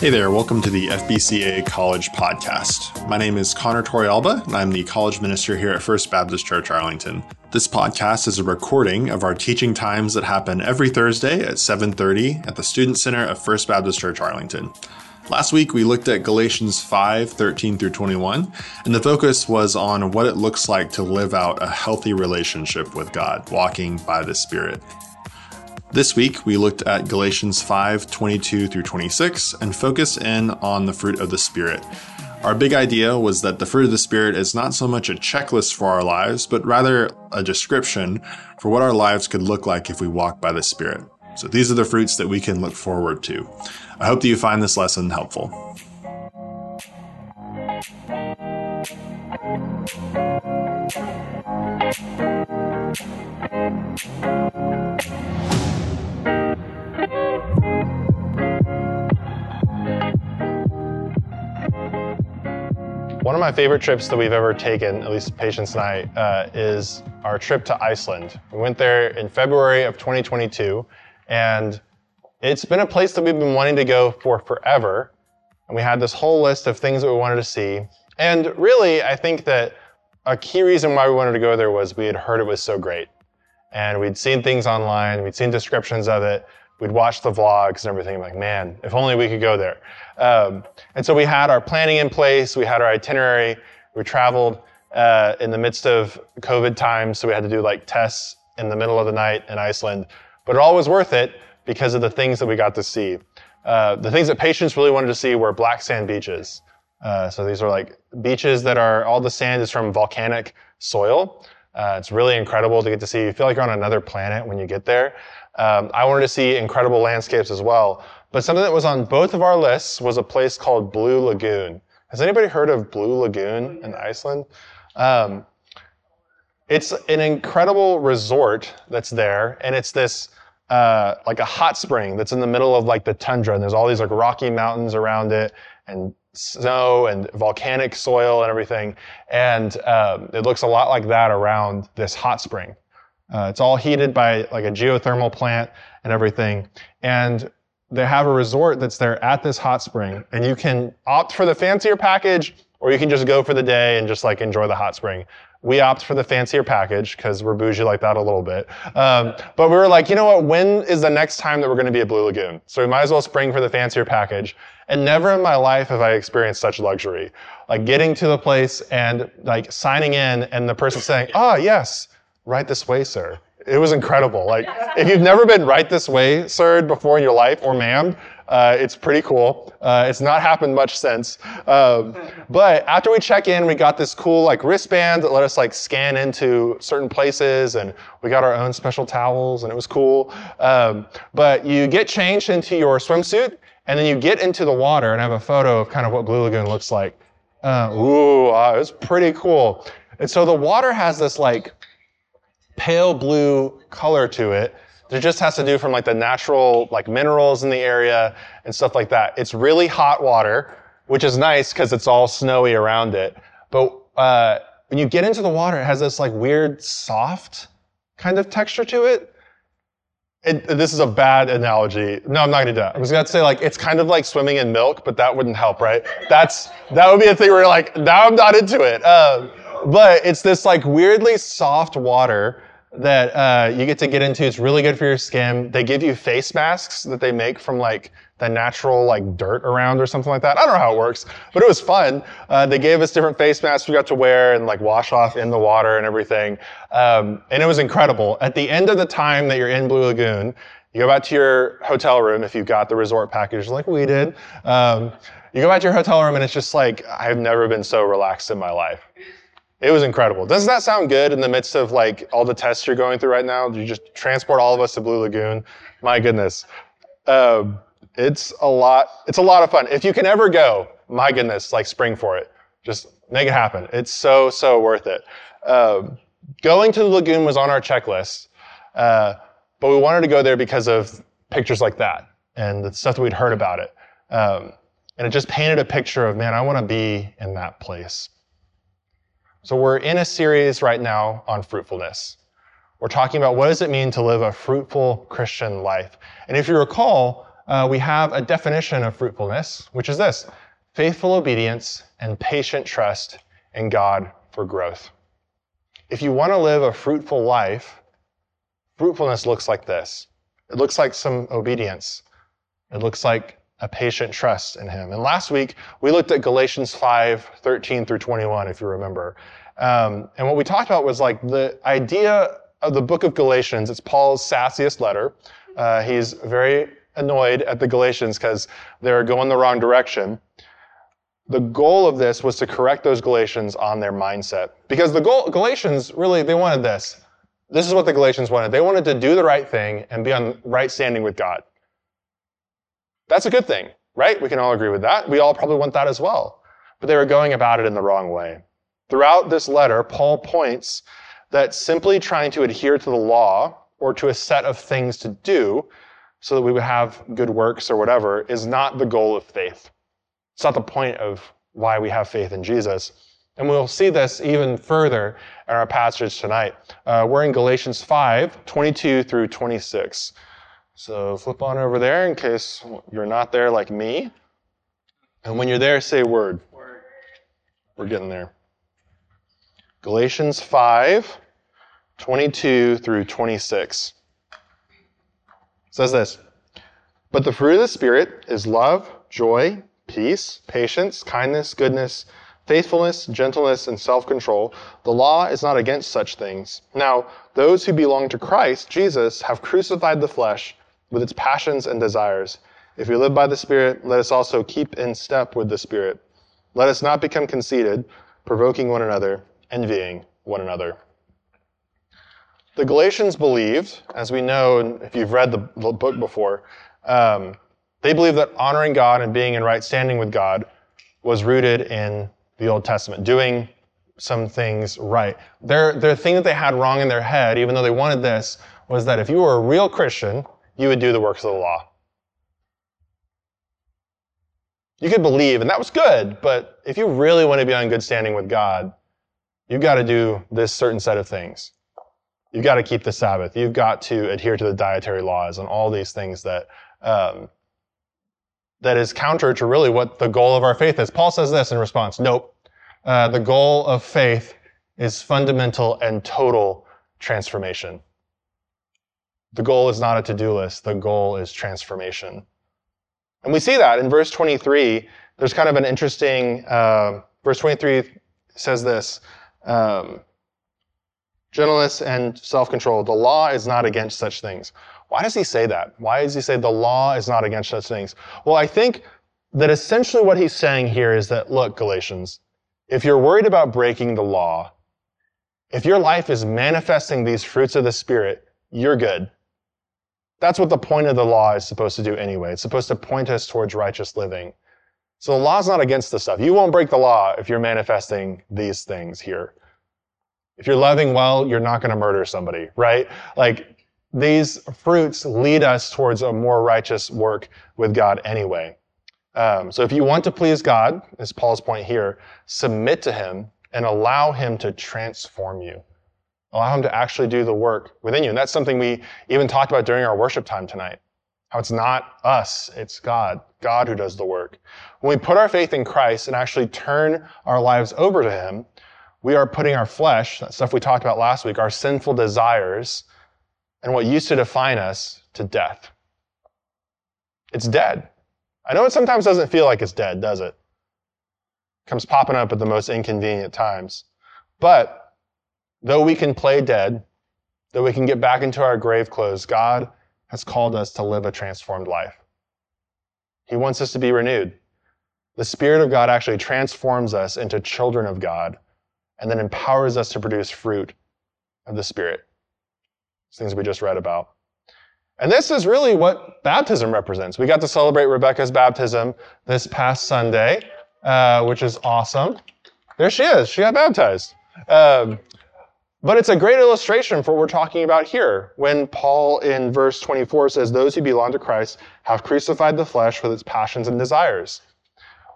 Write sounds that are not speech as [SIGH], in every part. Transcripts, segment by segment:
Hey there, welcome to the FBCA College Podcast. My name is Connor Torrealba, and I'm the college minister here at First Baptist Church Arlington. This podcast is a recording of our teaching times that happen every Thursday at 7:30 at the Student Center of First Baptist Church Arlington. Last week we looked at Galatians 5, 13 through 21, and the focus was on what it looks like to live out a healthy relationship with God, walking by the Spirit. This week, we looked at Galatians 5 22 through 26 and focused in on the fruit of the Spirit. Our big idea was that the fruit of the Spirit is not so much a checklist for our lives, but rather a description for what our lives could look like if we walk by the Spirit. So these are the fruits that we can look forward to. I hope that you find this lesson helpful. One of my favorite trips that we've ever taken, at least Patience and I, uh, is our trip to Iceland. We went there in February of 2022, and it's been a place that we've been wanting to go for forever. And we had this whole list of things that we wanted to see. And really, I think that a key reason why we wanted to go there was we had heard it was so great. And we'd seen things online, we'd seen descriptions of it, we'd watch the vlogs and everything. I'm like, man, if only we could go there. Um, and so we had our planning in place, we had our itinerary, we traveled uh, in the midst of COVID times, so we had to do like tests in the middle of the night in Iceland. But it all was worth it because of the things that we got to see. Uh, the things that Patience really wanted to see were black sand beaches. Uh, so these are like beaches that are all the sand is from volcanic soil. Uh, it's really incredible to get to see. You feel like you're on another planet when you get there. Um, I wanted to see incredible landscapes as well. But something that was on both of our lists was a place called Blue Lagoon. Has anybody heard of Blue Lagoon in Iceland? Um, it's an incredible resort that's there, and it's this uh, like a hot spring that's in the middle of like the tundra, and there's all these like rocky mountains around it, and snow and volcanic soil and everything, and um, it looks a lot like that around this hot spring. Uh, it's all heated by like a geothermal plant and everything, and they have a resort that's there at this hot spring, and you can opt for the fancier package, or you can just go for the day and just like enjoy the hot spring. We opt for the fancier package because we're bougie like that a little bit. Um, but we were like, you know what? When is the next time that we're going to be at Blue Lagoon? So we might as well spring for the fancier package. And never in my life have I experienced such luxury. Like getting to the place and like signing in, and the person saying, "Ah, oh, yes, right this way, sir." It was incredible. Like, if you've never been right this way, sir, before in your life, or ma'am, uh, it's pretty cool. Uh, it's not happened much since. Um, but after we check in, we got this cool like wristband that let us like scan into certain places, and we got our own special towels, and it was cool. Um, but you get changed into your swimsuit, and then you get into the water, and I have a photo of kind of what Blue Lagoon looks like. Uh, ooh, uh, it was pretty cool. And so the water has this like pale blue color to it. It just has to do from like the natural like minerals in the area and stuff like that. It's really hot water, which is nice because it's all snowy around it. But uh, when you get into the water, it has this like weird soft kind of texture to it. It, this is a bad analogy. No, I'm not gonna do that. I was gonna say like it's kind of like swimming in milk, but that wouldn't help, right? That's that would be a thing where you're like, now I'm not into it. Uh, but it's this like weirdly soft water that uh, you get to get into. It's really good for your skin. They give you face masks that they make from like the natural like dirt around or something like that. I don't know how it works, but it was fun. Uh, they gave us different face masks we got to wear and like wash off in the water and everything. Um, and it was incredible. At the end of the time that you're in Blue Lagoon, you go back to your hotel room if you've got the resort package like we did. Um, you go back to your hotel room and it's just like, I've never been so relaxed in my life. It was incredible. Doesn't that sound good in the midst of like all the tests you're going through right now? You just transport all of us to Blue Lagoon. My goodness. Um, it's a lot, it's a lot of fun. If you can ever go, my goodness, like spring for it. Just make it happen. It's so, so worth it. Um, going to the lagoon was on our checklist, uh, but we wanted to go there because of pictures like that and the stuff that we'd heard about it. Um, and it just painted a picture of, man, I want to be in that place. So we're in a series right now on fruitfulness. We're talking about what does it mean to live a fruitful Christian life. And if you recall, uh, we have a definition of fruitfulness, which is this faithful obedience and patient trust in God for growth. If you want to live a fruitful life, fruitfulness looks like this it looks like some obedience, it looks like a patient trust in Him. And last week, we looked at Galatians 5 13 through 21, if you remember. Um, and what we talked about was like the idea of the book of Galatians. It's Paul's sassiest letter. Uh, he's very annoyed at the Galatians because they're going the wrong direction. The goal of this was to correct those Galatians on their mindset. Because the goal, Galatians really, they wanted this. This is what the Galatians wanted. They wanted to do the right thing and be on right standing with God. That's a good thing, right? We can all agree with that. We all probably want that as well. But they were going about it in the wrong way. Throughout this letter, Paul points that simply trying to adhere to the law or to a set of things to do so that we would have good works or whatever is not the goal of faith. It's not the point of why we have faith in Jesus. And we'll see this even further in our passage tonight. Uh, we're in Galatians 5, 22 through 26. So flip on over there in case you're not there like me. And when you're there, say word. We're getting there. Galatians 5, 22 through 26 says this But the fruit of the Spirit is love, joy, peace, patience, kindness, goodness, faithfulness, gentleness, and self control. The law is not against such things. Now, those who belong to Christ, Jesus, have crucified the flesh with its passions and desires. If we live by the Spirit, let us also keep in step with the Spirit. Let us not become conceited, provoking one another, envying one another. The Galatians believed, as we know, if you've read the book before, um, they believed that honoring God and being in right standing with God was rooted in the Old Testament, doing some things right. Their, their thing that they had wrong in their head, even though they wanted this, was that if you were a real Christian, you would do the works of the law. You could believe, and that was good, but if you really want to be on good standing with God, you've got to do this certain set of things. You've got to keep the Sabbath. You've got to adhere to the dietary laws and all these things that um, that is counter to really what the goal of our faith is. Paul says this in response. Nope. Uh, the goal of faith is fundamental and total transformation. The goal is not a to-do list. The goal is transformation. And we see that in verse 23. There's kind of an interesting, uh, verse 23 says this, um, gentleness and self-control. The law is not against such things. Why does he say that? Why does he say the law is not against such things? Well, I think that essentially what he's saying here is that, look, Galatians, if you're worried about breaking the law, if your life is manifesting these fruits of the Spirit, you're good. That's what the point of the law is supposed to do anyway. It's supposed to point us towards righteous living. So the law's not against this stuff. You won't break the law if you're manifesting these things here. If you're loving well, you're not going to murder somebody, right? Like these fruits lead us towards a more righteous work with God anyway. Um, so if you want to please God, is Paul's point here, submit to Him and allow Him to transform you. Allow Him to actually do the work within you. And that's something we even talked about during our worship time tonight. How it's not us, it's God. God who does the work. When we put our faith in Christ and actually turn our lives over to Him, we are putting our flesh, that stuff we talked about last week, our sinful desires, and what used to define us to death. It's dead. I know it sometimes doesn't feel like it's dead, does it? it comes popping up at the most inconvenient times. But though we can play dead, though we can get back into our grave clothes, God has called us to live a transformed life. He wants us to be renewed. The Spirit of God actually transforms us into children of God and then empowers us to produce fruit of the Spirit. Things we just read about. And this is really what baptism represents. We got to celebrate Rebecca's baptism this past Sunday, uh, which is awesome. There she is. She got baptized. Um, but it's a great illustration for what we're talking about here when Paul in verse 24 says, Those who belong to Christ have crucified the flesh with its passions and desires.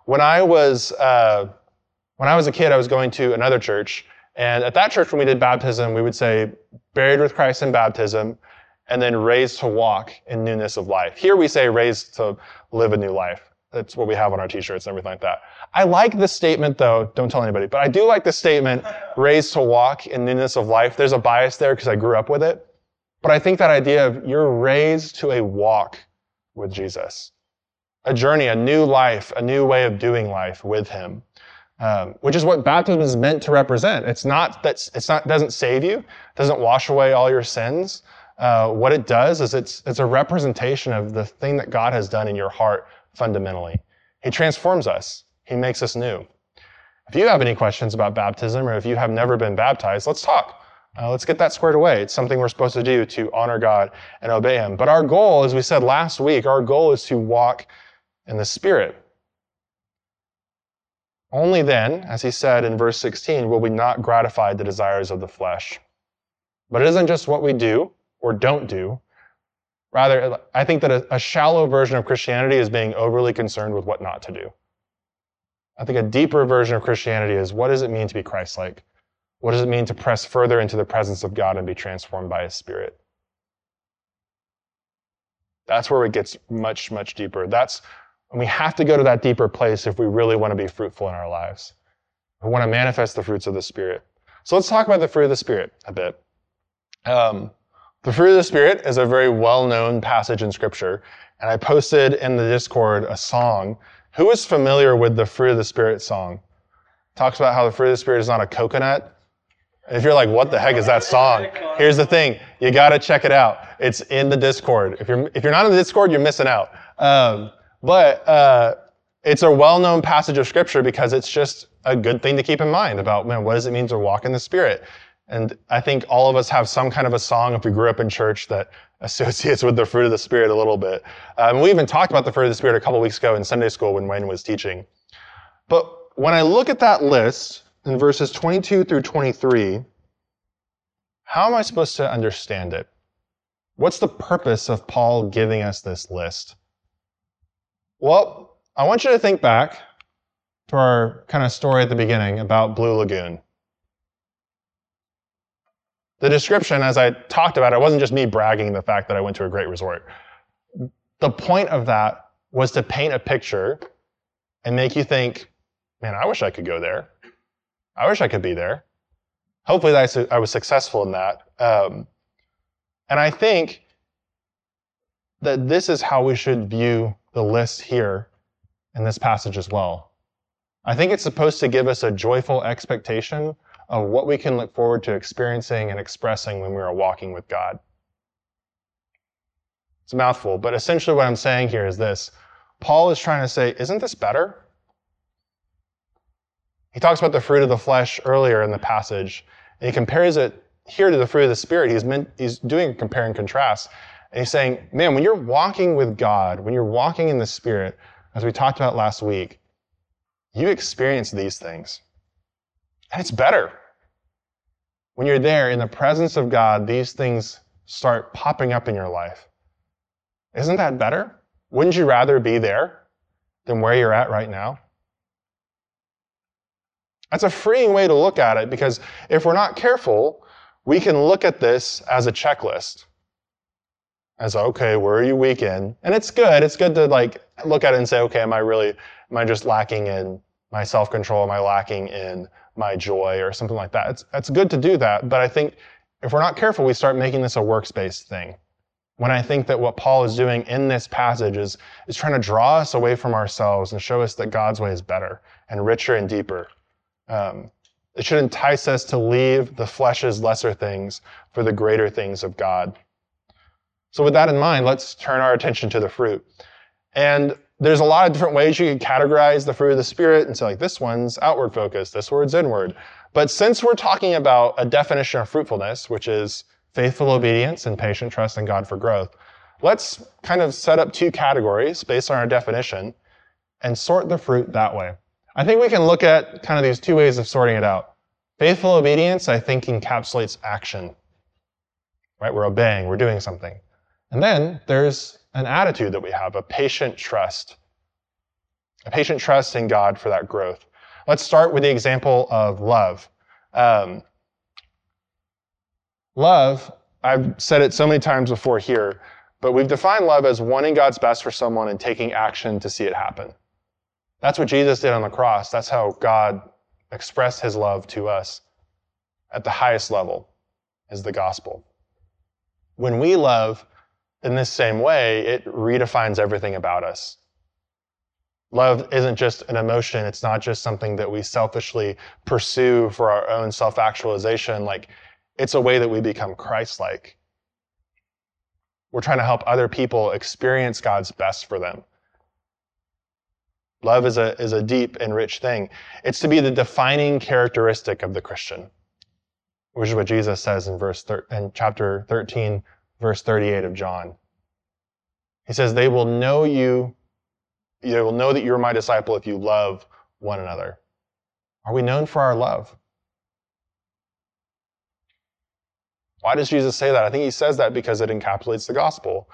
When I was, uh, when I was a kid, I was going to another church. And at that church, when we did baptism, we would say, buried with Christ in baptism. and then raised to walk in newness of life. Here we say raised to live a new life. That's what we have on our t-shirts and everything like that. I like this statement though, don't tell anybody, but I do like the statement, raised to walk in newness of life. There's a bias there because I grew up with it. But I think that idea of you're raised to a walk with Jesus. A journey, a new life, a new way of doing life with Him. Um, which is what baptism is meant to represent. It's not that it's not doesn't save you, doesn't wash away all your sins. Uh, what it does is it's it's a representation of the thing that God has done in your heart fundamentally. He transforms us. He makes us new. If you have any questions about baptism or if you have never been baptized, let's talk. Uh, let's get that squared away. It's something we're supposed to do to honor God and obey Him. But our goal, as we said last week, our goal is to walk in the Spirit. Only then, as he said in verse 16, will we not gratify the desires of the flesh. But it isn't just what we do or don't do. Rather, I think that a, a shallow version of Christianity is being overly concerned with what not to do. I think a deeper version of Christianity is what does it mean to be Christ like? What does it mean to press further into the presence of God and be transformed by His Spirit? That's where it gets much, much deeper. That's and we have to go to that deeper place if we really want to be fruitful in our lives. We want to manifest the fruits of the Spirit. So let's talk about the fruit of the Spirit a bit. Um, the fruit of the Spirit is a very well-known passage in Scripture, and I posted in the Discord a song. Who is familiar with the fruit of the Spirit song? Talks about how the fruit of the Spirit is not a coconut. If you're like, what the heck is that song? Here's the thing. You gotta check it out. It's in the Discord. If you're, if you're not in the Discord, you're missing out. Um, but uh, it's a well-known passage of scripture because it's just a good thing to keep in mind about, man, what does it mean to walk in the Spirit? And I think all of us have some kind of a song if we grew up in church that [LAUGHS] associates with the fruit of the Spirit a little bit. Um, we even talked about the fruit of the Spirit a couple weeks ago in Sunday school when Wayne was teaching. But when I look at that list in verses 22 through 23, how am I supposed to understand it? What's the purpose of Paul giving us this list? Well, I want you to think back to our kind of story at the beginning about Blue Lagoon. The description, as I talked about, it wasn't just me bragging the fact that I went to a great resort. The point of that was to paint a picture and make you think, man, I wish I could go there. I wish I could be there. Hopefully, I was successful in that. Um, and I think that this is how we should view the list here in this passage as well. I think it's supposed to give us a joyful expectation of what we can look forward to experiencing and expressing when we are walking with God. It's a mouthful, but essentially what I'm saying here is this. Paul is trying to say, isn't this better? He talks about the fruit of the flesh earlier in the passage, and he compares it here to the fruit of the Spirit. He's, meant, he's doing a compare and contrast. And he's saying, man, when you're walking with God, when you're walking in the Spirit, as we talked about last week, you experience these things. It's better. When you're there in the presence of God, these things start popping up in your life. Isn't that better? Wouldn't you rather be there than where you're at right now? That's a freeing way to look at it because if we're not careful, we can look at this as a checklist as okay, where are you weak in? And it's good. It's good to like look at it and say, okay, am I really, am I just lacking in my self-control? Am I lacking in my joy or something like that? It's, it's good to do that. But I think if we're not careful, we start making this a works-based thing. When I think that what Paul is doing in this passage is, is trying to draw us away from ourselves and show us that God's way is better and richer and deeper. Um, it should entice us to leave the flesh's lesser things for the greater things of God. So with that in mind, let's turn our attention to the fruit. And there's a lot of different ways you can categorize the fruit of the Spirit and say, like, this one's outward focused, this one's inward. But since we're talking about a definition of fruitfulness, which is faithful obedience and patient trust in God for growth, let's kind of set up two categories based on our definition and sort the fruit that way. I think we can look at kind of these two ways of sorting it out. Faithful obedience, I think, encapsulates action. Right? We're obeying, we're doing something. And then there's an attitude that we have, a patient trust. A patient trust in God for that growth. Let's start with the example of love. Um, love I've said it so many times before here, but we've defined love as wanting God's best for someone and taking action to see it happen. That's what Jesus did on the cross. That's how God expressed his love to us at the highest level is the gospel. When we love in this same way, it redefines everything about us. Love isn't just an emotion. It's not just something that we selfishly pursue for our own self actualization. Like, it's a way that we become Christ like. We're trying to help other people experience God's best for them. Love is a, is a deep and rich thing. It's to be the defining characteristic of the Christian, which is what Jesus says in verse thir- in chapter 13, verse 38 of John. He says, They will know you, they will know that you're my disciple if you love one another. Are we known for our love? Why does Jesus say that? I think he says that because it encapsulates the gospel.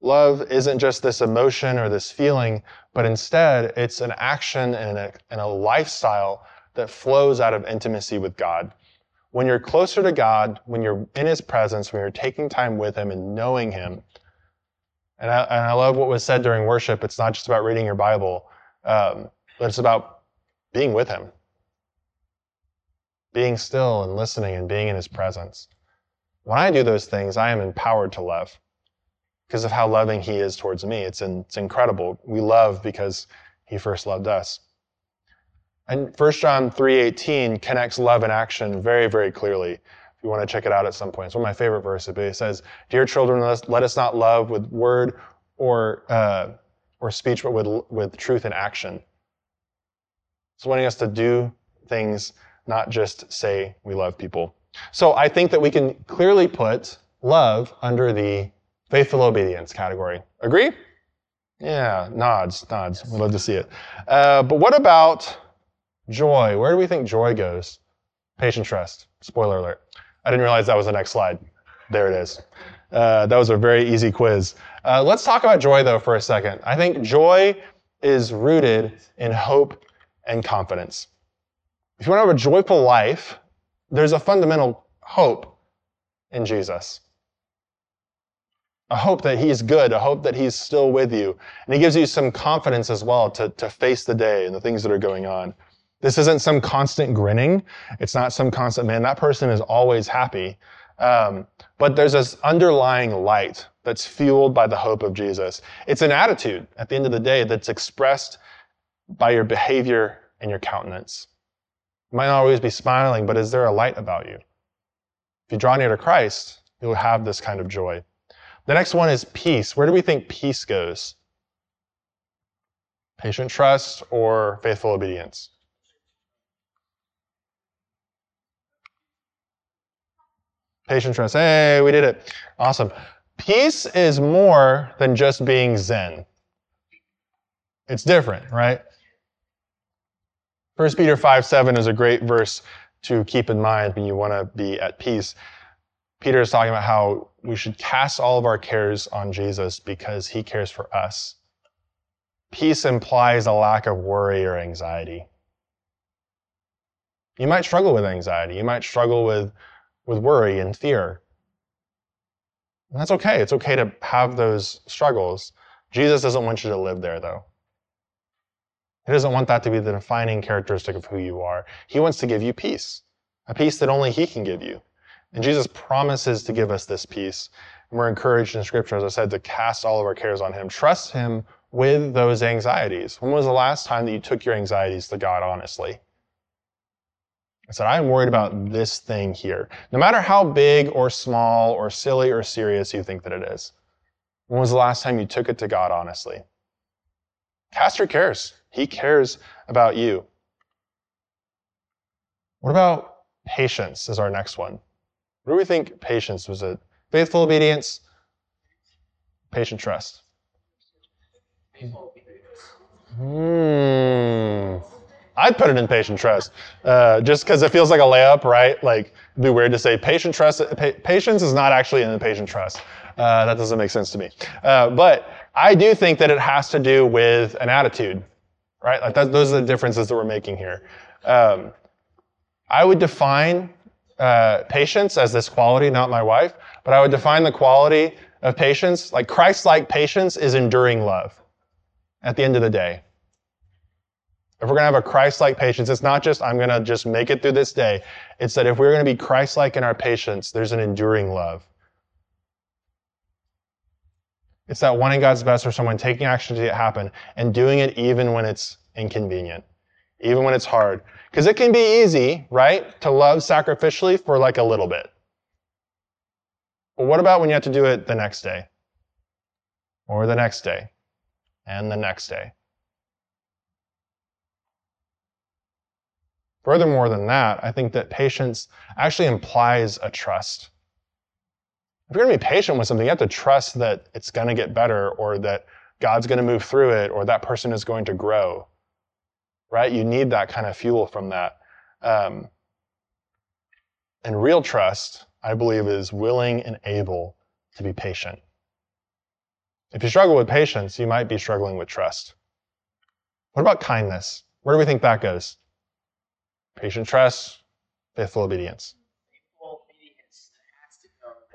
Love isn't just this emotion or this feeling, but instead it's an action and a, and a lifestyle that flows out of intimacy with God. When you're closer to God, when you're in His presence, when you're taking time with Him and knowing Him, and I, and I love what was said during worship. It's not just about reading your Bible, um, but it's about being with Him, being still and listening and being in His presence. When I do those things, I am empowered to love because of how loving he is towards me. It's, in, it's incredible. We love because he first loved us. And 1 John 3.18 connects love and action very, very clearly. If you want to check it out at some point. It's one of my favorite verses, but it says, Dear children, let us, let us not love with word or, uh, or speech, but with, with truth and action. It's wanting us to do things, not just say we love people. So I think that we can clearly put love under the Faithful obedience category. Agree? Yeah, nods, nods. We'd love to see it. Uh, but what about joy? Where do we think joy goes? Patient trust. Spoiler alert. I didn't realize that was the next slide. There it is. Uh, that was a very easy quiz. Uh, let's talk about joy, though, for a second. I think joy is rooted in hope and confidence. If you want to have a joyful life, there's a fundamental hope in Jesus a hope that he's good, a hope that he's still with you. And he gives you some confidence as well to, to face the day and the things that are going on. This isn't some constant grinning. It's not some constant, man, that person is always happy. Um, but there's this underlying light that's fueled by the hope of Jesus. It's an attitude at the end of the day that's expressed by your behavior and your countenance. You might not always be smiling, but is there a light about you? If you draw near to Christ, you'll have this kind of joy. The next one is peace. Where do we think peace goes? Patient trust or faithful obedience? Hey, we did it. Awesome. Peace is more than just being Zen. It's different, right? 1 Peter 5 7 is a great verse to keep in mind when you want to be at peace. Peter is talking about how we should cast all of our cares on Jesus because he cares for us. Peace implies a lack of worry or anxiety. You might struggle with anxiety. You might struggle with, with worry and fear. And that's okay. It's okay to have those struggles. Jesus doesn't want you to live there, though. He doesn't want that to be the defining characteristic of who you are. He wants to give you peace, a peace that only He can give you. And Jesus promises to give us this peace. And we're encouraged in Scripture, as I said, to cast all of our cares on Him. Trust Him with those anxieties. When was the last time that you took your anxieties to God honestly? I said, I'm worried about this thing here. No matter how big or small or silly or serious you think that it is. When was the last time you took it to God honestly? Cast your cares. He cares about you. What about patience is our next one. What do we think patience was it? Faithful obedience, patient trust. Hmm. I'd put it in patient trust, uh, just because it feels like a layup, right? Like it'd be weird to say patient trust. Pa- patience is not actually in the patient trust. Uh, that doesn't make sense to me. Uh, but I do think that it has to do with an attitude, right? Like that, those are the differences that we're making here. Um, I would define uh, patience as this quality, not my wife, but I would define the quality of patience, like Christ like patience is enduring love at the end of the day. If we're going to have a Christ like patience, it's not just, I'm going to just make it through this day. It's that if we're going to be Christ like in our patience, there's an enduring love. It's that wanting God's best for someone, taking action to get it happen, and doing it even when it's inconvenient, even when it's hard. Because it can be easy, right, to love sacrificially for like a little bit. But what about when you have to do it the next day? Or the next day? And the next day? Furthermore than that, I think that patience actually implies a trust. If you're going to be patient with something, you have to trust that it's going to get better or that God's going to move through it or that person is going to grow. Right? You need that kind of fuel from that. Um, and real trust, I believe, is willing and able to be patient. If you struggle with patience, you might be struggling with trust. What about kindness? Where do we think that goes? Patient trust, faithful obedience.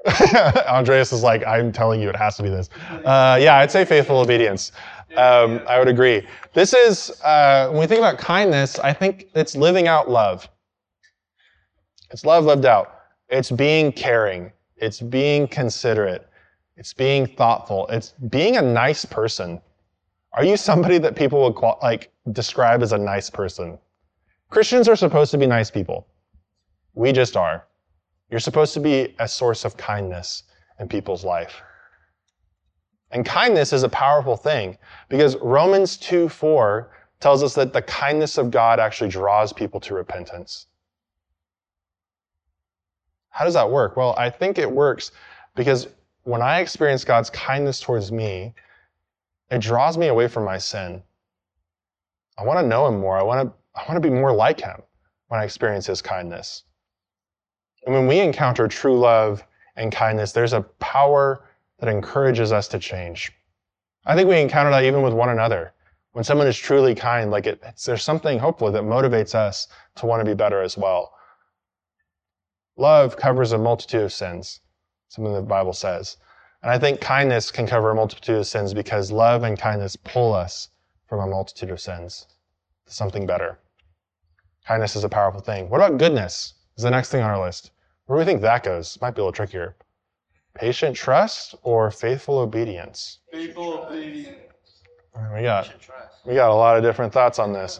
[LAUGHS] Andreas is like, I'm telling you, it has to be this. Uh, yeah, I'd say faithful obedience. Um, I would agree. This is, uh, when we think about kindness, I think it's living out love. It's love lived out. It's being caring. It's being considerate. It's being thoughtful. It's being a nice person. Are you somebody that people would qual- like describe as a nice person? Christians are supposed to be nice people. We just are. You're supposed to be a source of kindness in people's life. And kindness is a powerful thing because Romans 2 4 tells us that the kindness of God actually draws people to repentance. How does that work? Well, I think it works because when I experience God's kindness towards me, it draws me away from my sin. I want to know Him more. I want to I want to be more like him when I experience his kindness. And when we encounter true love and kindness, there's a power that encourages us to change. I think we encounter that even with one another. When someone is truly kind, like it, there's something hopefully that motivates us to want to be better as well. Love covers a multitude of sins, something the Bible says. And I think kindness can cover a multitude of sins because love and kindness pull us from a multitude of sins to something better. Kindness is a powerful thing. What about goodness? Is the next thing on our list. Where do we think that goes? Might be a little trickier. Patient trust or faithful obedience? Faithful obedience. We got we got a lot of different thoughts on this.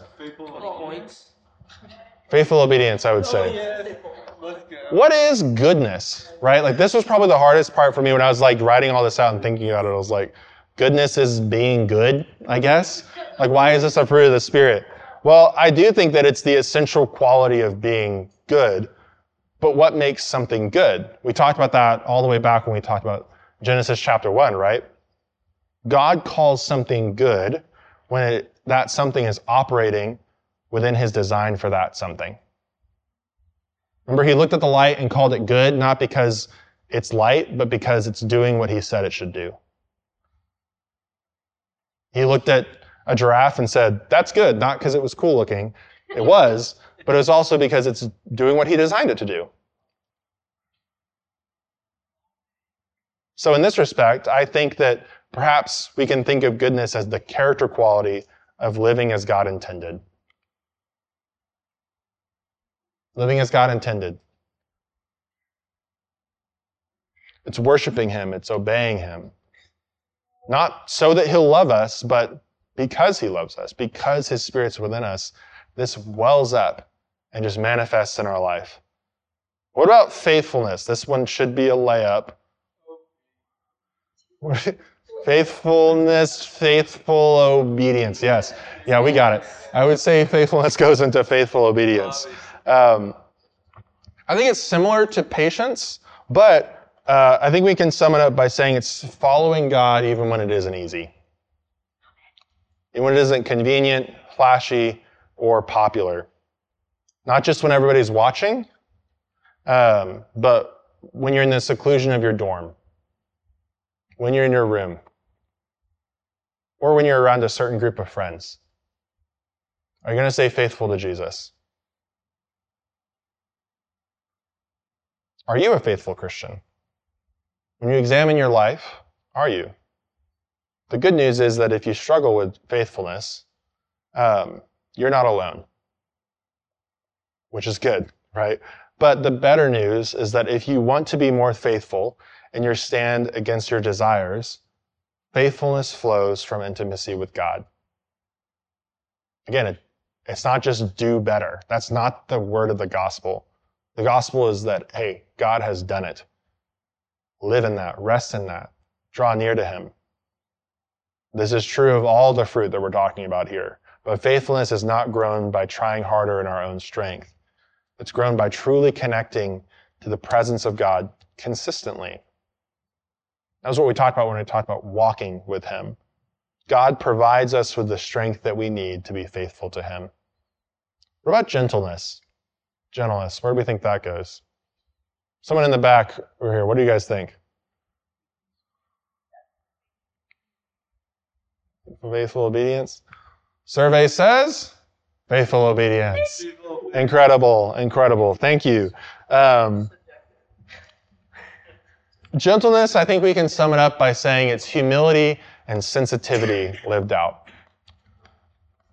Faithful obedience. I would Oh, say. yes. Let's go. What is goodness? Right? Like this was probably the hardest part for me when I was like writing all this out and thinking about it. I was like, goodness is being good, I guess. Like why is this a fruit of the spirit? Well, I do think that it's the essential quality of being good. But what makes something good? We talked about that all the way back when we talked about Genesis chapter 1, right? God calls something good when it, that something is operating within his design for that something. Remember, he looked at the light and called it good, not because it's light, but because it's doing what he said it should do. He looked at a giraffe and said, That's good, not because it was cool looking. It [LAUGHS] was, but it was also because it's doing what he designed it to do. So, in this respect, I think that perhaps we can think of goodness as the character quality of living as God intended. Living as God intended. It's worshiping Him, it's obeying Him. Not so that He'll love us, but because He loves us, because His Spirit's within us, this wells up and just manifests in our life. What about faithfulness? This one should be a layup. [LAUGHS] Faithfulness, faithful obedience. Yes. Yeah, we got it. I would say faithfulness [LAUGHS] goes into faithful obedience. Um, I think it's similar to patience, but uh, I think we can sum it up by saying it's following God even when it isn't easy. Even when it isn't convenient, flashy, or popular. Not just when everybody's watching, um, but when you're in the seclusion of your dorm, when you're in your room, or when you're around a certain group of friends. Are you going to stay faithful to Jesus? Are you a faithful Christian? When you examine your life, are you? The good news is that if you struggle with faithfulness, um, you're not alone, which is good, right? But the better news is that if you want to be more faithful in your stand against your desires, faithfulness flows from intimacy with God. Again, it, it's not just do better. That's not the word of the gospel. The gospel is that, hey, God has done it. Live in that, rest in that, draw near to Him. This is true of all the fruit that we're talking about here. But faithfulness is not grown by trying harder in our own strength. It's grown by truly connecting to the presence of God consistently. That was what we talked about when we talked about walking with Him. God provides us with the strength that we need to be faithful to Him. What about gentleness? Gentleness, where do we think that goes? Someone in the back over here, what do you guys think? Faithful obedience. Survey says faithful obedience. Incredible, incredible. Thank you. Um, gentleness, I think we can sum it up by saying it's humility and sensitivity lived out.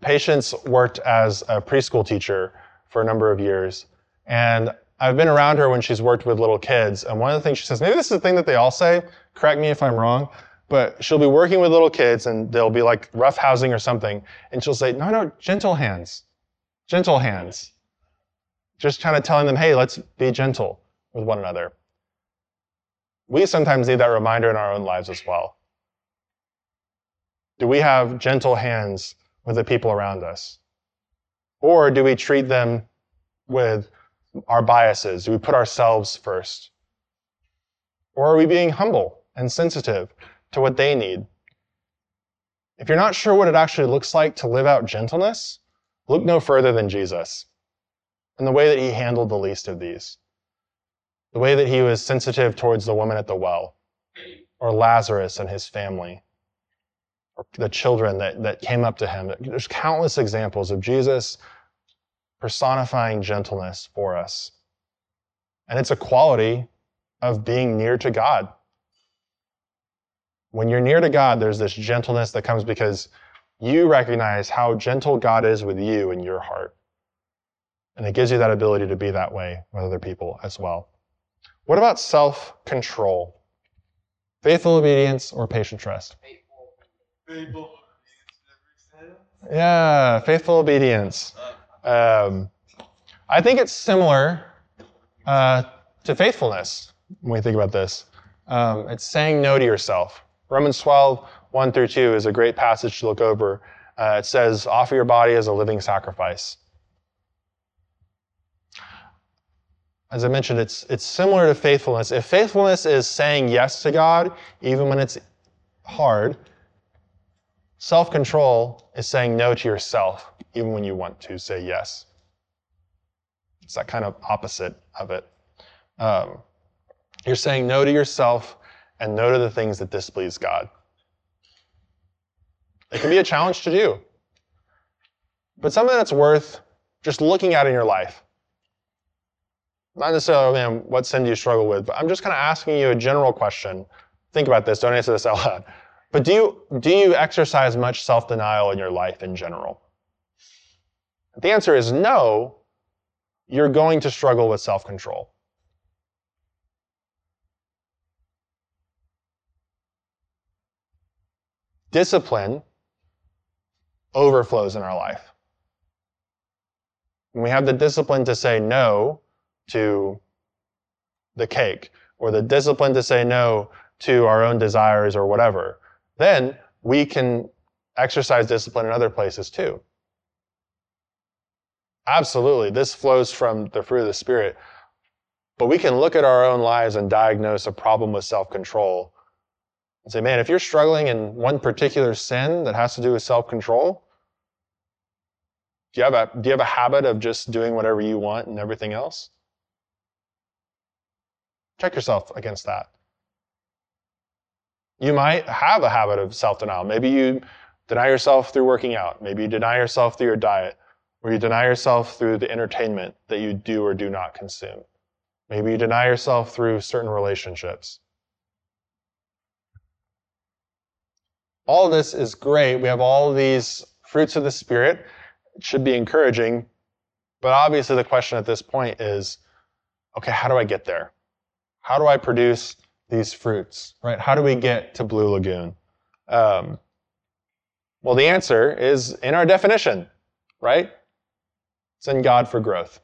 Patience worked as a preschool teacher for a number of years, and I've been around her when she's worked with little kids, and one of the things she says, maybe this is the thing that they all say, correct me if I'm wrong, but she'll be working with little kids and they'll be like rough housing or something, and she'll say, no, no, gentle hands, gentle hands. Just kind of telling them, hey, let's be gentle with one another. We sometimes need that reminder in our own lives as well. Do we have gentle hands with the people around us? Or do we treat them with our biases? Do we put ourselves first? Or are we being humble and sensitive to what they need? If you're not sure what it actually looks like to live out gentleness, look no further than Jesus and the way that he handled the least of these. The way that he was sensitive towards the woman at the well, or Lazarus and his family, or the children that, that came up to him. There's countless examples of Jesus personifying gentleness for us. And it's a quality of being near to God. When you're near to God, there's this gentleness that comes because you recognize how gentle God is with you in your heart. And it gives you that ability to be that way with other people as well. What about self control? Faithful obedience or patient trust? Faithful. Yeah, faithful obedience. Um, I think it's similar uh, to faithfulness when we think about this. Um, it's saying no to yourself. Romans 12, 1 through 2 is a great passage to look over. Uh, it says, offer your body as a living sacrifice. As I mentioned, it's, it's similar to faithfulness. If faithfulness is saying yes to God, even when it's hard, self control is saying no to yourself, even when you want to say yes. It's that kind of opposite of it. Um, you're saying no to yourself and no to the things that displease God. It can be a challenge to do, but something that's worth just looking at in your life. Not necessarily, man, what sin do you struggle with, but I'm just kind of asking you a general question. Think about this, don't answer this out loud. But do you, do you exercise much self denial in your life in general? If the answer is no, you're going to struggle with self Discipline overflows in our life. When we have the discipline to say no to the cake, or the discipline to say no to our own desires or whatever, then we can exercise discipline in other places too. Absolutely, this flows from the fruit of the Spirit. But we can look at our own lives and diagnose a problem with self control and say, man, if you're struggling in one particular sin that has to do with self control, do you, have a, do you have a habit of just doing whatever you want and everything else? Check yourself against that. You might have a habit of self denial. Maybe you deny yourself through working out. Maybe you deny yourself through your diet, or you deny yourself through the entertainment that you do or do not consume. Maybe you deny yourself through certain relationships. All this is great. We have all these fruits of the Spirit. It should be encouraging. But obviously, the question at this point is okay, how do I get there? How do I produce these fruits, right? How do we get to Blue Lagoon? Um, well, the answer is in our definition, right? It's in God for growth.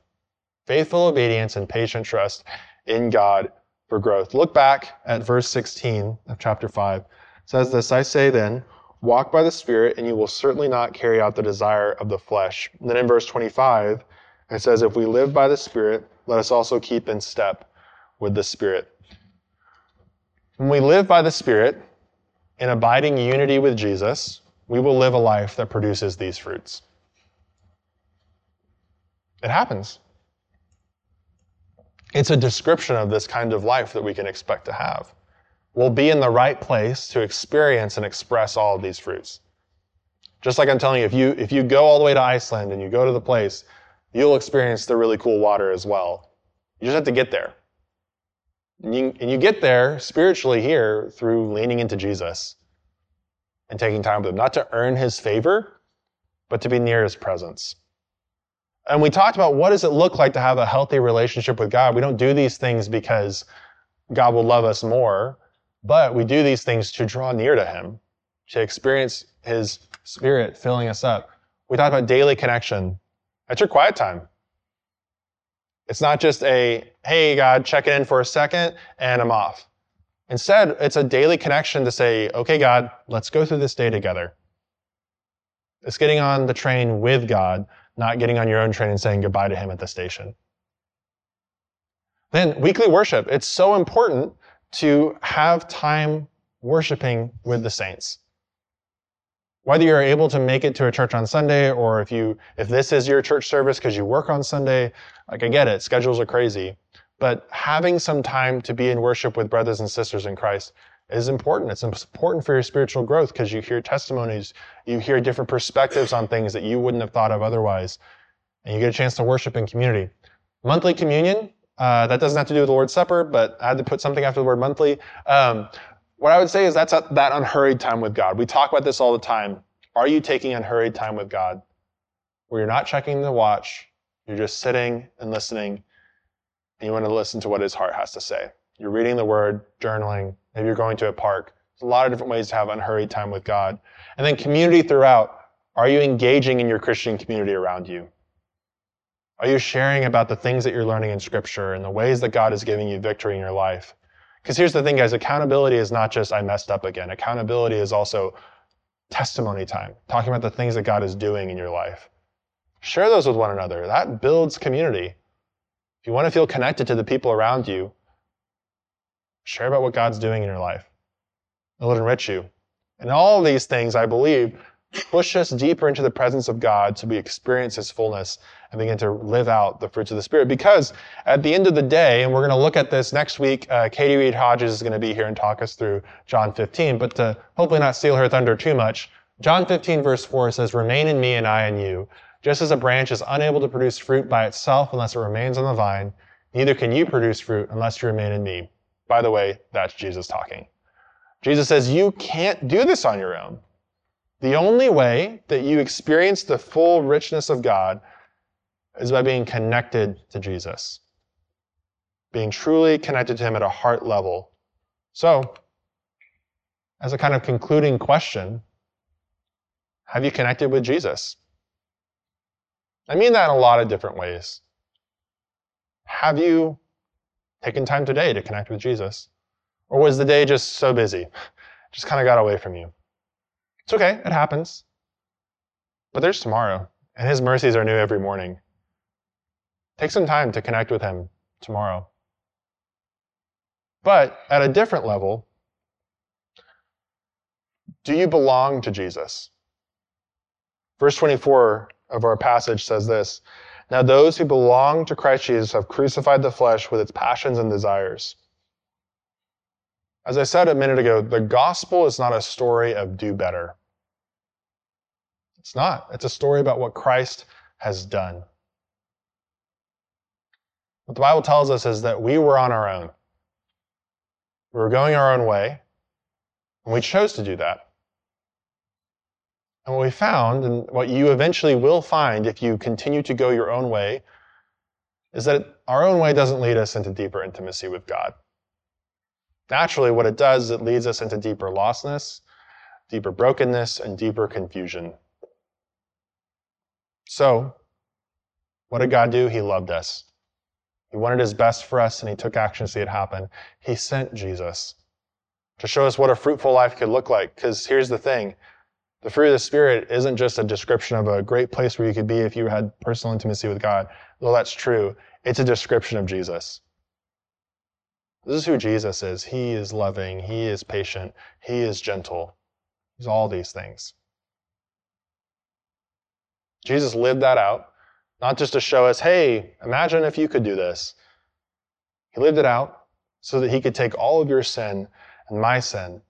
Faithful obedience and patient trust in God for growth. Look back at verse 16 of chapter 5. Says this I say then, walk by the Spirit, and you will certainly not carry out the desire of the flesh. And then in verse 25, it says, If we live by the Spirit, let us also keep in step with the Spirit. When we live by the Spirit, in abiding unity with Jesus, we will live a life that produces these fruits. It happens. It's a description of this kind of life that we can expect to have. We'll be in the right place to experience and express all of these fruits. Just like I'm telling you, if you, if you go all the way to Iceland and you go to the place, you'll experience the really cool water as well. You just have to get there. And you, and you get there spiritually here through leaning into Jesus and taking time with Him, not to earn His favor, but to be near His presence. And we talked about what does it look like to have a healthy relationship with God. We don't do these things because God will love us more, but we do these things to draw near to Him, to experience His Spirit filling us up. We talked about daily connection. That's your quiet time. It's not just a, hey, God, checking in for a second and I'm off. Instead, it's a daily connection to say, okay, God, let's go through this day together. It's getting on the train with God not getting on your own train and saying goodbye to him at the station. Then weekly worship. It's so important to have time worshiping with the saints. Whether you're able to make it to a church on Sunday or if you if this is your church service because you work on Sunday, like I get it, schedules are crazy. But having some time to be in worship with brothers and sisters in Christ is important. It's important for your spiritual growth because you hear testimonies, you hear different perspectives on things that you wouldn't have thought of otherwise, and you get a chance to worship in community. Monthly communion, uh, that doesn't have to do with the Lord's Supper, but I had to put something after the word monthly. Um, what I would say is that's a, that unhurried time with God. We talk about this all the time. Are you taking unhurried time with God? Where you're not checking the watch, you're just sitting and listening, and you want to listen to what his heart has to say. You're reading the word, journaling, Maybe you're going to a park. There's a lot of different ways to have unhurried time with God. And then community throughout. Are you engaging in your Christian community around you? Are you sharing about the things that you're learning in Scripture and the ways that God is giving you victory in your life? Because here's the thing, guys accountability is not just I messed up again. Accountability is also testimony time, talking about the things that God is doing in your life. Share those with one another. That builds community. If you want to feel connected to the people around you, Share about what God's doing in your life. It'll enrich you. And all these things, I believe, push us deeper into the presence of God so we experience His fullness and begin to live out the fruits of the Spirit. Because at the end of the day, and we're going to look at this next week, uh, Katie Reed Hodges is going to be here and talk us through John 15. But to hopefully not steal her thunder too much, John 15 verse 4 says, Remain in me and I in you. Just as a branch is unable to produce fruit by itself unless it remains on the vine, neither can you produce fruit unless you remain in me. By the way, that's Jesus talking. Jesus says, You can't do this on your own. The only way that you experience the full richness of God is by being connected to Jesus, being truly connected to Him at a heart level. So, as a kind of concluding question, have you connected with Jesus? I mean that in a lot of different ways. Have you taken time today to connect with Jesus? Or was the day just so busy? Just kind of got away from you? It's okay, it happens. But there's tomorrow, and His mercies are new every morning. Take some time to connect with Him tomorrow. But at a different level, do you belong to Jesus? Verse 24 of our passage says this now, those who belong to Christ Jesus have crucified the flesh with its passions and desires. As I said a minute ago, the gospel is not a story of do better. It's not. It's a story about what Christ has done. What the Bible tells us is that we were on our own. We were going our own way, and we chose to do that. And what we found, and what you eventually will find if you continue to go your own way, is that our own way doesn't lead us into deeper intimacy with God. Naturally, what it does is it leads us into deeper lostness, deeper brokenness, and deeper confusion. So, what did God do? He loved us. He wanted his best for us, and he took action to see it happen. He sent Jesus to show us what a fruitful life could look like. Because here's the thing the fruit of the Spirit isn't just a description of a great place where you could be if you had personal intimacy with God, though that's true. It's a description of Jesus. This is who Jesus is. He is loving, He is patient, He is gentle. He's all these things. Jesus lived that out, not just to show us, hey, imagine if you could do this. He lived it out so that He could take all of your sin and my sin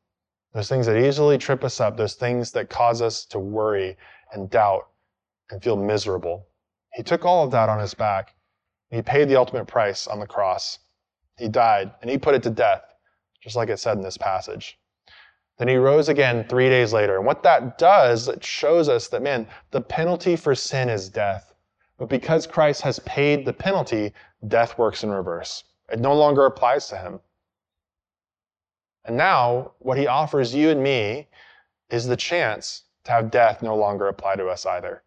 those things that easily trip us up, those things that cause us to worry and doubt and feel miserable. He took all of that on his back. He paid the ultimate price on the cross. He died and he put it to death, just like it said in this passage. Then he rose again three days later. And what that does, it shows us that, man, the penalty for sin is death. But because Christ has paid the penalty, death works in reverse. It no longer applies to him. And now, what he offers you and me is the chance to have death no longer apply to us either.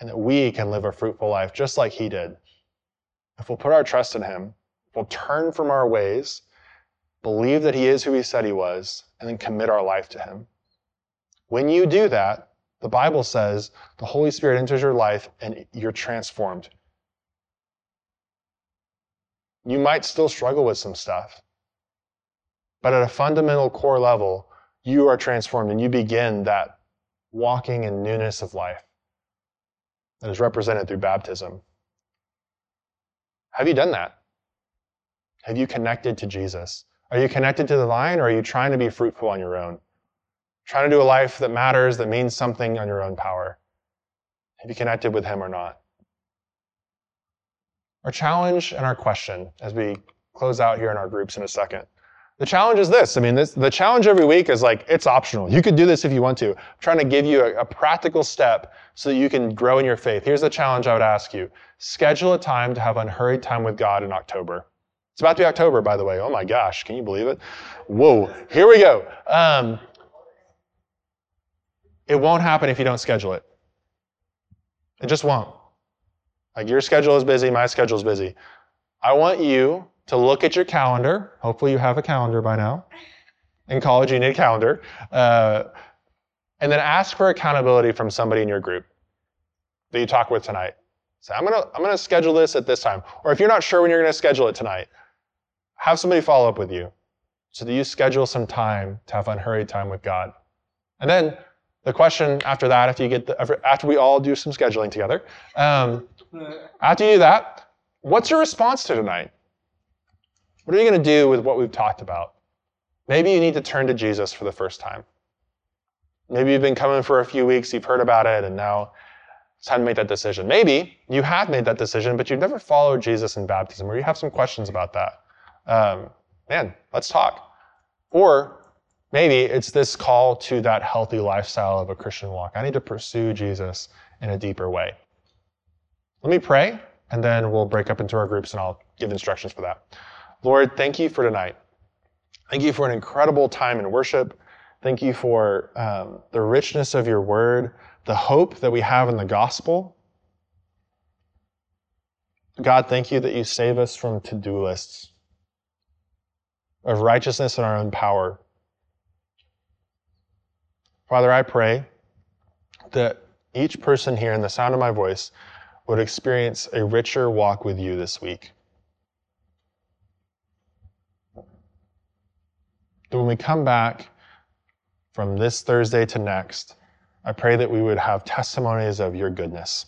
And that we can live a fruitful life just like he did. If we'll put our trust in him, we'll turn from our ways, believe that he is who he said he was, and then commit our life to him. When you do that, the Bible says the Holy Spirit enters your life and you're transformed. You might still struggle with some stuff. But at a fundamental core level, you are transformed and you begin that walking in newness of life that is represented through baptism. Have you done that? Have you connected to Jesus? Are you connected to the vine or are you trying to be fruitful on your own? Trying to do a life that matters, that means something on your own power? Have you connected with Him or not? Our challenge and our question as we close out here in our groups in a second the challenge is this. I mean, this, the challenge every week is like, it's optional. You could do this if you want to. I'm trying to give you a, a practical step so that you can grow in your faith. Here's the challenge I would ask you. Schedule a time to have unhurried time with God in October. It's about to be October, by the way. Oh my gosh, can you believe it? Whoa, here we go. Um, it won't happen if you don't schedule it. It just won't. Like your schedule is busy, my schedule is busy. I want you to look at your calendar. Hopefully, you have a calendar by now. In college, you need a calendar. Uh, and then ask for accountability from somebody in your group that you talk with tonight. Say, I'm gonna, I'm gonna schedule this at this time. Or if you're not sure when you're gonna schedule it tonight, have somebody follow up with you so that you schedule some time to have unhurried time with God. And then the question after that, after you get the, after we all do some scheduling together, um, after you do that, what's your response to tonight? What are you going to do with what we've talked about? Maybe you need to turn to Jesus for the first time. Maybe you've been coming for a few weeks, you've heard about it, and now it's time to make that decision. Maybe you have made that decision, but you've never followed Jesus in baptism, or you have some questions about that. Um, man, let's talk. Or maybe it's this call to that healthy lifestyle of a Christian walk. I need to pursue Jesus in a deeper way. Let me pray, and then we'll break up into our groups and I'll give instructions for that. Lord, thank you for tonight. Thank you for an incredible time in worship. Thank you for um, the richness of your word, the hope that we have in the gospel. God, thank you that you save us from to do lists of righteousness in our own power. Father, I pray that each person here in the sound of my voice would experience a richer walk with you this week. That when we come back from this Thursday to next, I pray that we would have testimonies of your goodness,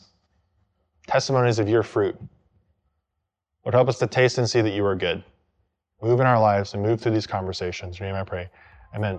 testimonies of your fruit. Would help us to taste and see that you are good. Move in our lives and move through these conversations. In your name I pray. Amen.